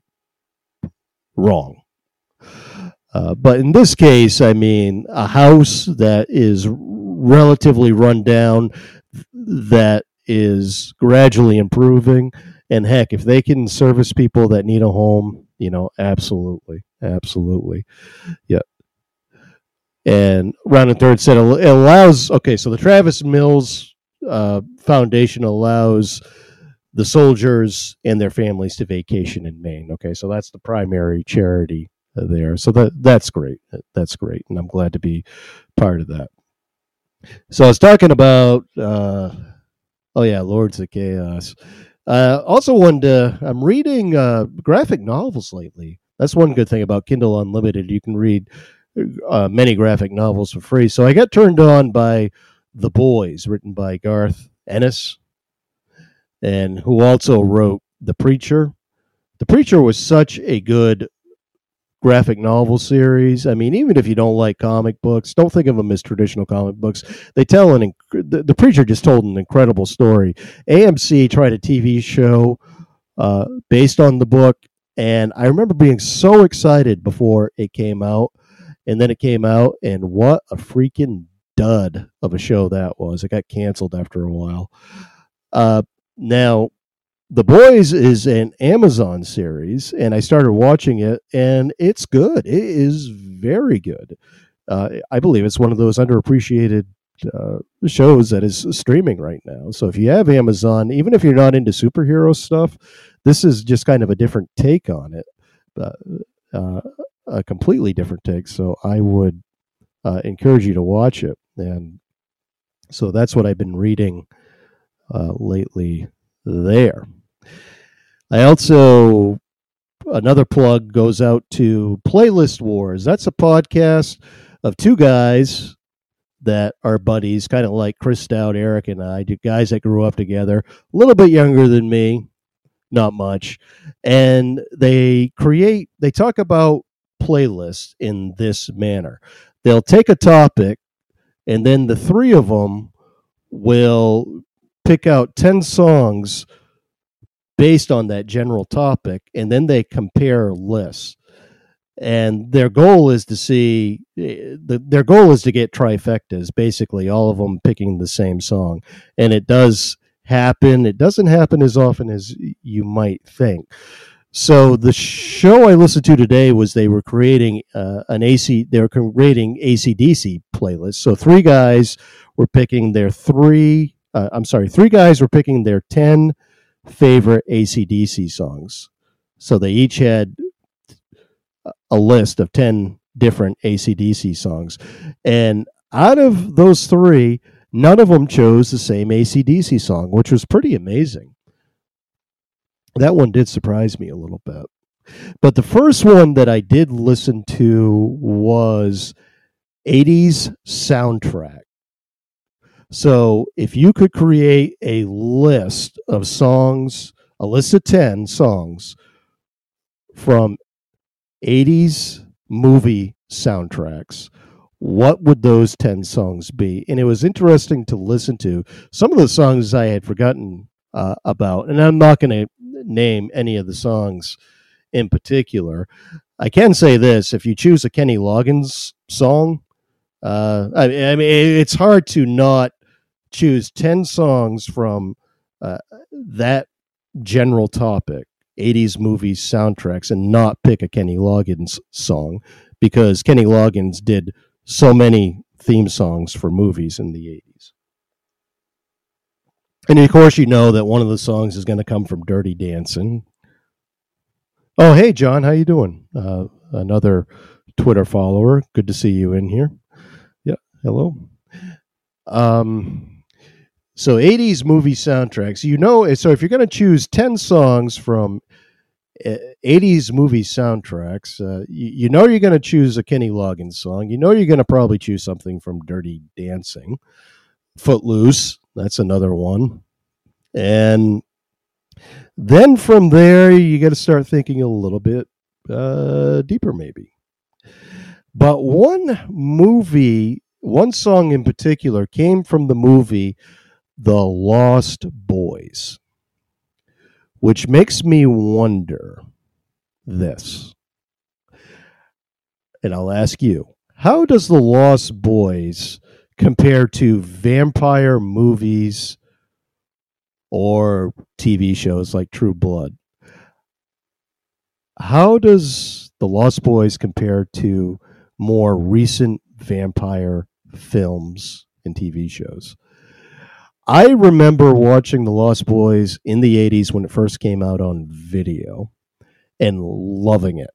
[SPEAKER 1] wrong. Uh, but in this case, I mean, a house that is relatively run down, that is gradually improving, and heck, if they can service people that need a home, you know, absolutely, absolutely, yeah and rounding third said it allows okay so the travis mills uh, foundation allows the soldiers and their families to vacation in maine. Okay so that's the primary charity there. So that that's great. That's great and i'm glad to be part of that so i was talking about uh, oh yeah lords of chaos uh, also wanted to i'm reading uh, graphic novels lately that's one good thing about kindle unlimited you can read uh, many graphic novels for free. So I got turned on by The Boys, written by Garth Ennis, and who also wrote The Preacher. The Preacher was such a good graphic novel series. I mean, even if you don't like comic books, don't think of them as traditional comic books. They tell an inc- the, the preacher just told an incredible story. AMC tried a TV show uh, based on the book, and I remember being so excited before it came out and then it came out, and what a freaking dud of a show that was. It got canceled after a while. Uh, now, The Boys is an Amazon series, and I started watching it, and it's good. It is very good. Uh, I believe it's one of those underappreciated uh, shows that is streaming right now. So if you have Amazon, even if you're not into superhero stuff, this is just kind of a different take on it. Uh, a completely different take. So I would uh, encourage you to watch it. And so that's what I've been reading uh, lately there. I also, another plug goes out to Playlist Wars. That's a podcast of two guys that are buddies, kind of like Chris Stout, Eric, and I, two guys that grew up together, a little bit younger than me, not much. And they create, they talk about playlists in this manner. They'll take a topic, and then the three of them will pick out 10 songs based on that general topic, and then they compare lists. And their goal is to see eh, the, their goal is to get trifectas basically all of them picking the same song. And it does happen. It doesn't happen as often as you might think. So the show i listened to today was they were creating uh, an ac they were creating acdc playlist. So three guys were picking their three uh, i'm sorry three guys were picking their 10 favorite acdc songs so they each had a list of 10 different ACDC songs. And out of those three, none of them chose the same ACDC song, which was pretty amazing. That one did surprise me a little bit. But the first one that I did listen to was 80s soundtrack. So if you could create a list of songs, a list of 10 songs from 80s movie soundtracks, what would those 10 songs be? And it was interesting to listen to. Some of the songs I had forgotten uh, about, and I'm not going to name any of the songs in particular. I can say this if you choose a Kenny Loggins song, uh, I, I, mean, it's hard to not choose 10 songs from uh, that general topic 80s movie soundtracks and not pick a Kenny Loggins song because Kenny Loggins did so many theme songs for movies in the 80s. And of course, you know that one of the songs is going to come from Dirty Dancing. Oh, hey, John, how you doing? Uh, another Twitter follower. Good to see you in here. Yeah, hello. Um, so 80s movie soundtracks. You know, so if you're going to choose 10 songs from 80s uh, movie soundtracks, uh, you, you, know you're going to choose a Kenny Loggins song. You know you're going to probably choose something from Dirty Dancing. Footloose, that's another one. And then from there, you got to start thinking a little bit uh, deeper, maybe. But one movie, one song in particular, came from the movie the Lost Boys, which makes me wonder this. And I'll ask you how does The Lost Boys compare to vampire movies or TV shows like True Blood? How does The Lost Boys compare to more recent vampire films and TV shows? I remember watching The Lost Boys in the 80s when it first came out on video and loving it.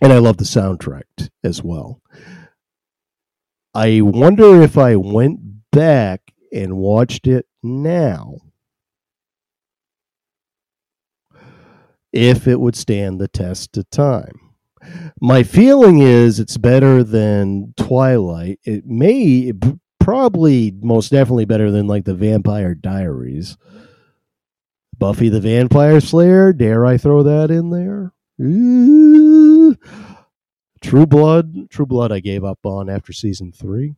[SPEAKER 1] And I love the soundtrack as well. I wonder if I went back and watched it now, if it would stand the test of time. My feeling is it's better than Twilight. It may probably most definitely better than like the Vampire Diaries. Buffy the Vampire Slayer, dare I throw that in there? Ooh. True Blood, True Blood I gave up on after season 3.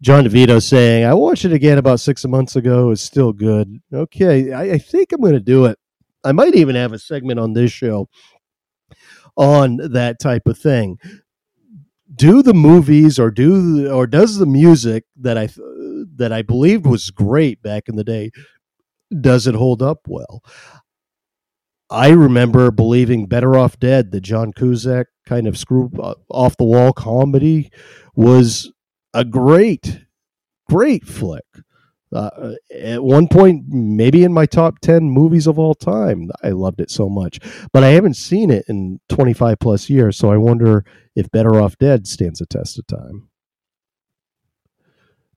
[SPEAKER 1] John DeVito saying, I watched it again about six months ago. It's still good. Okay, I, I think I'm going to do it. I might even have a segment on this show on that type of thing do the movies or do or does the music that I that I believed was great back in the day does it hold up well? I remember believing Better Off Dead, the John Cusack kind of screw uh, off the wall comedy, was a great, great flick. Uh, at one point, maybe in my top 10 movies of all time. I loved it so much. But I haven't seen it in 25 plus years, so I wonder if Better Off Dead stands a test of time.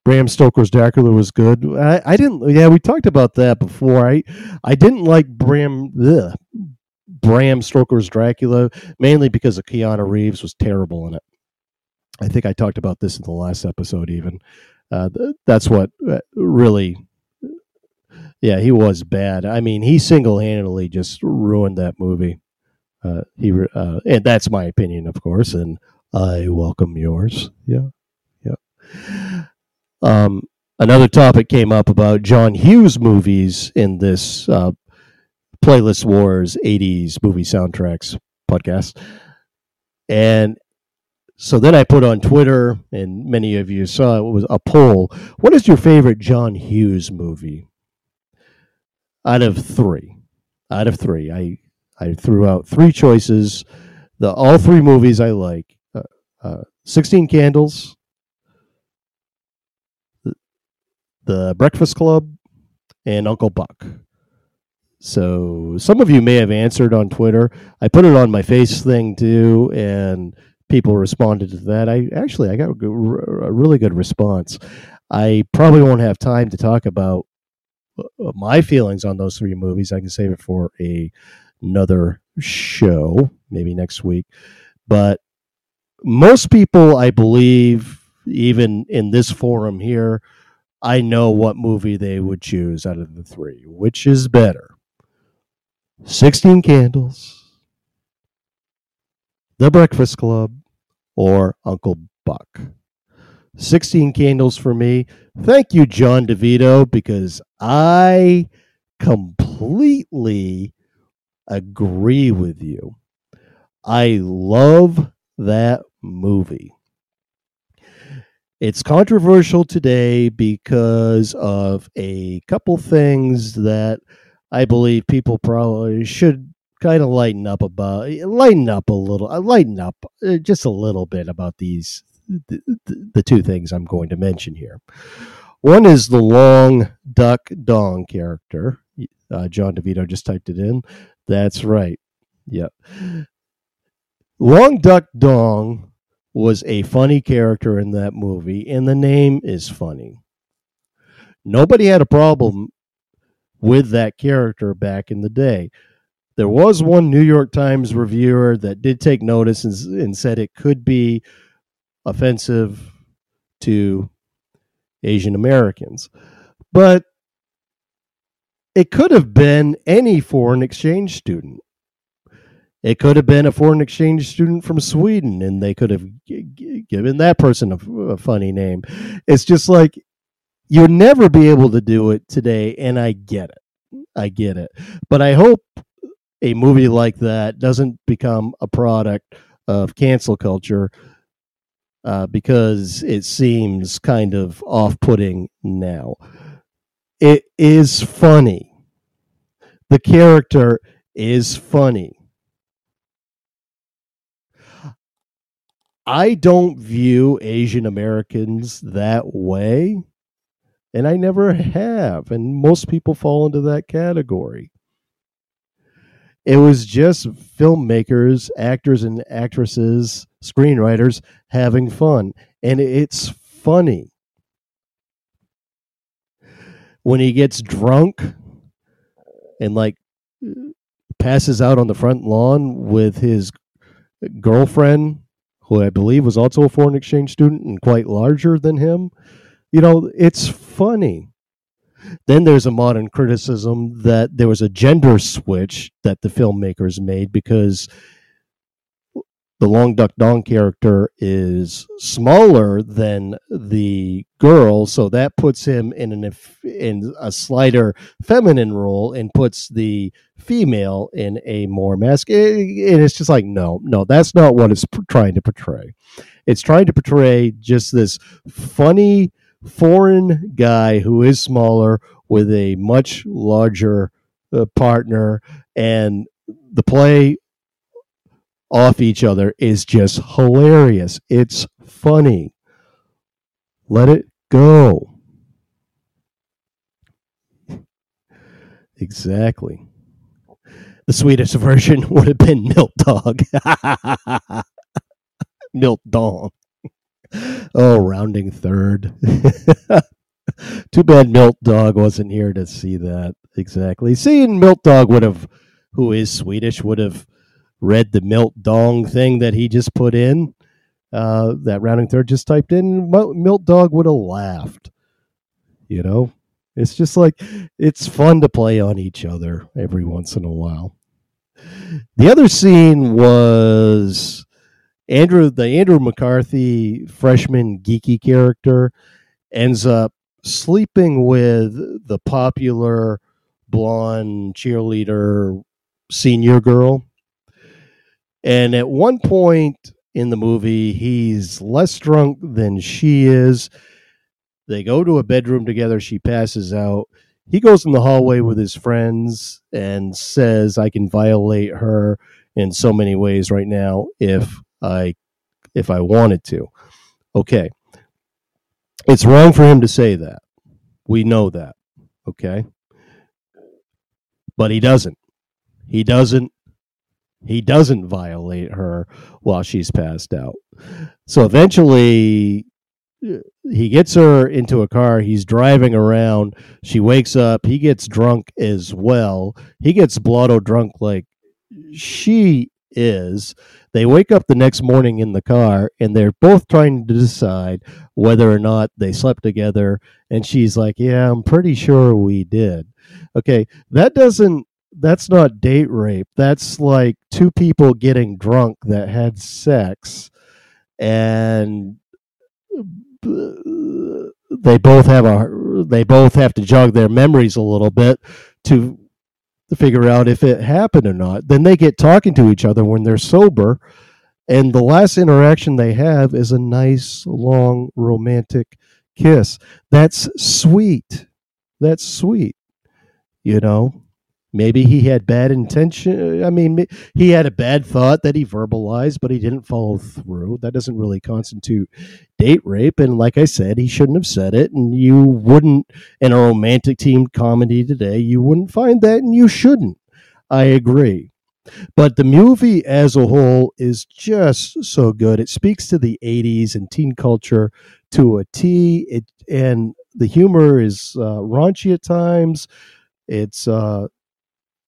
[SPEAKER 1] Bram Stoker's Dracula was good. I, I didn't. Yeah, we talked about that before. I I didn't like Bram ugh, Bram Stoker's Dracula mainly because of Keanu Reeves was terrible in it. I think I talked about this in the last episode. Even uh, th- that's what uh, really, yeah, he was bad. I mean, he single handedly just ruined that movie. Uh, he uh, and that's my opinion, of course, and I welcome yours. Yeah, yeah. Um, another topic came up about John Hughes movies in this uh, playlist wars 80s movie soundtracks podcast and so then i put on twitter and many of you saw it was a poll. What is your favorite john hughes movie? Out of three. Out of three. I i threw out three choices. The all three movies i like uh, uh, 16 candles the breakfast club and uncle buck. So some of you may have answered on Twitter. I put it on my face thing too, and people responded to that. I actually I got a, a really good response. I probably won't have time to talk about uh, my feelings on those three movies. I can save it for a another show, maybe next week. But most people, I believe, even in this forum here, I know what movie they would choose out of the three. Which is better? 16 Candles, The Breakfast Club, or Uncle Buck. 16 Candles for me. Thank you, John DeVito, because I completely agree with you. I love that movie. It's controversial today because of a couple things that I believe people probably should kind of lighten up about lighten up a little uh, lighten up uh, just a little bit about these the, the two things I'm going to mention here. One is the long duck dong character. Uh, John DeVito just typed it in. That's right. Yep. Long Duck Dong was a funny character in that movie, and the name is funny. Nobody had a problem with that character back in the day. There was one New York Times reviewer that did take notice and, and said it could be offensive to Asian Americans. But it could have been any foreign exchange student. It could have been a foreign exchange student from Sweden, and they could have g- given that person a, a funny name. It's just like You'll never be able to do it today, and I get it. I get it. But I hope a movie like that doesn't become a product of cancel culture uh, because it seems kind of off putting now. It is funny. The character is funny. I don't view Asian Americans that way and I never have. And most people fall into that category. It was just filmmakers, actors and actresses, screenwriters having fun. And it's funny. When he gets drunk and like passes out on the front lawn with his girlfriend, who I believe was also a foreign exchange student and quite larger than him, you know, it's funny. Then there's a modern criticism that there was a gender switch that the filmmakers made because the Long Duck Dong character is smaller than the girl, so that puts him in an in a slighter feminine role and puts the female in a more masculine. And it's just like, no, no, that's not what it's trying to portray. It's trying to portray just this funny foreign guy who is smaller with a much larger uh, partner, and the play off each other is just hilarious. It's funny. Let it go. Exactly. The Swedish version would have been Milk Dog. Milk Dong oh, rounding third. Too bad Milt Dog wasn't here to see that exactly. Seeing Milt Dog would have, who is Swedish, would have read the Milt Dong thing that he just put in. uh, that rounding third just typed in, Mil- Milt Dog would have laughed. You know, it's just like it's fun to play on each other every once in a while. The other scene was Andrew, the Andrew McCarthy freshman geeky character, ends up sleeping with the popular blonde cheerleader senior girl. And at one point in the movie, he's less drunk than she is. They go to a bedroom together. She passes out. He goes in the hallway with his friends and says, I can violate her in so many ways right now if I if I wanted to. Okay. It's wrong for him to say that. We know that. Okay. But he doesn't. He doesn't. He doesn't violate her while she's passed out. So eventually, uh, he gets her into a car. He's driving around. She wakes up. He gets drunk as well. He gets blotto drunk like she is. They wake up the next morning in the car and they're both trying to decide whether or not they slept together. And she's like, Yeah, I'm pretty sure we did. Okay, that doesn't, that's not date rape. That's like two people getting drunk that had sex and they both have a they both have to jog their memories a little bit to to figure out if it happened or not. Then they get talking to each other when they're sober, and the last interaction they have is a nice, long, romantic kiss. That's sweet. That's sweet. You know, maybe he had bad intention. I mean, he had a bad thought that he verbalized, but he didn't follow through. That doesn't really constitute date rape. And like I said, he shouldn't have said it. And you wouldn't, in a romantic themed comedy today, you wouldn't find that, and you shouldn't. I agree. But the movie as a whole is just so good. It speaks to the 80s and teen culture to a T. It, and the humor is uh, raunchy at times. It's uh,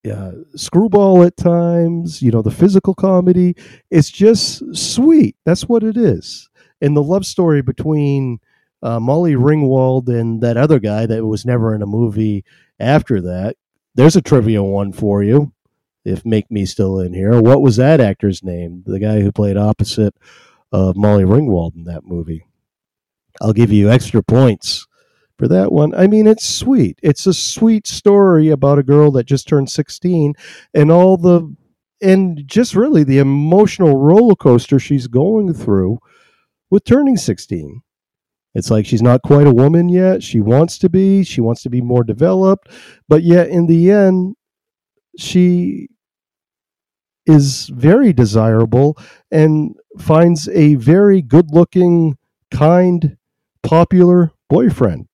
[SPEAKER 1] uh, screwball at times, you know, the physical comedy. It's just sweet. That's what it is. And the love story between uh, Molly Ringwald and that other guy that was never in a movie after that. There's a trivia one for you. If Make Me Still in Here. What was that actor's name? The guy who played opposite of Molly Ringwald in that movie. I'll give you extra points for that one. I mean, it's sweet. It's a sweet story about a girl that just turned 16 and all the, and just really the emotional roller coaster she's going through with turning 16. It's like she's not quite a woman yet. She wants to be, she wants to be more developed, but yet in the end, she is very desirable and finds a very good looking, kind, popular boyfriend.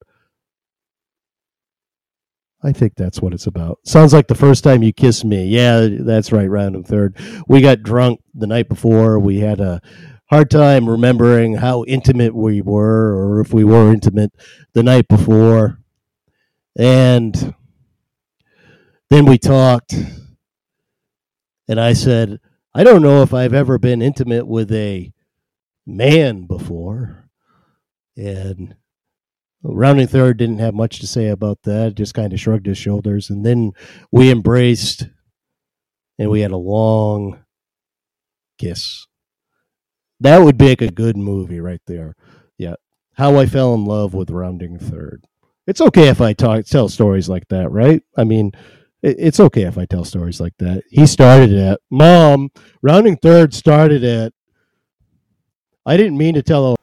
[SPEAKER 1] I think that's what it's about. Sounds like the first time you kissed me. Yeah, that's right, rounding third. We got drunk the night before. We had a hard time remembering how intimate we were or if we were intimate the night before. And then we talked. And I said, I don't know if I've ever been intimate with a man before. And Rounding third didn't have much to say about that, just kind of shrugged his shoulders. And then we embraced and we had a long kiss. That would make a good movie right there. Yeah. How I fell in love with Rounding Third. It's okay if I talk tell stories like that, right? I mean, it's okay if I tell stories like that. He started it. Mom, Rounding Third started it. I didn't mean to tell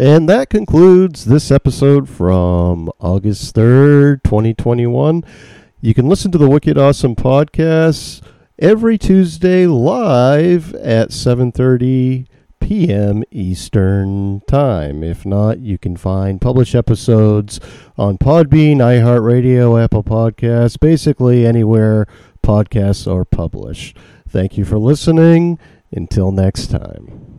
[SPEAKER 1] and that concludes this episode from August 3rd, 2021. You can listen to the Wicked Awesome podcast every Tuesday live at 7:30 p.m. Eastern Time. If not, you can find published episodes on Podbean, iHeartRadio, Apple Podcasts, basically anywhere podcasts are published. Thank you for listening. Until next time.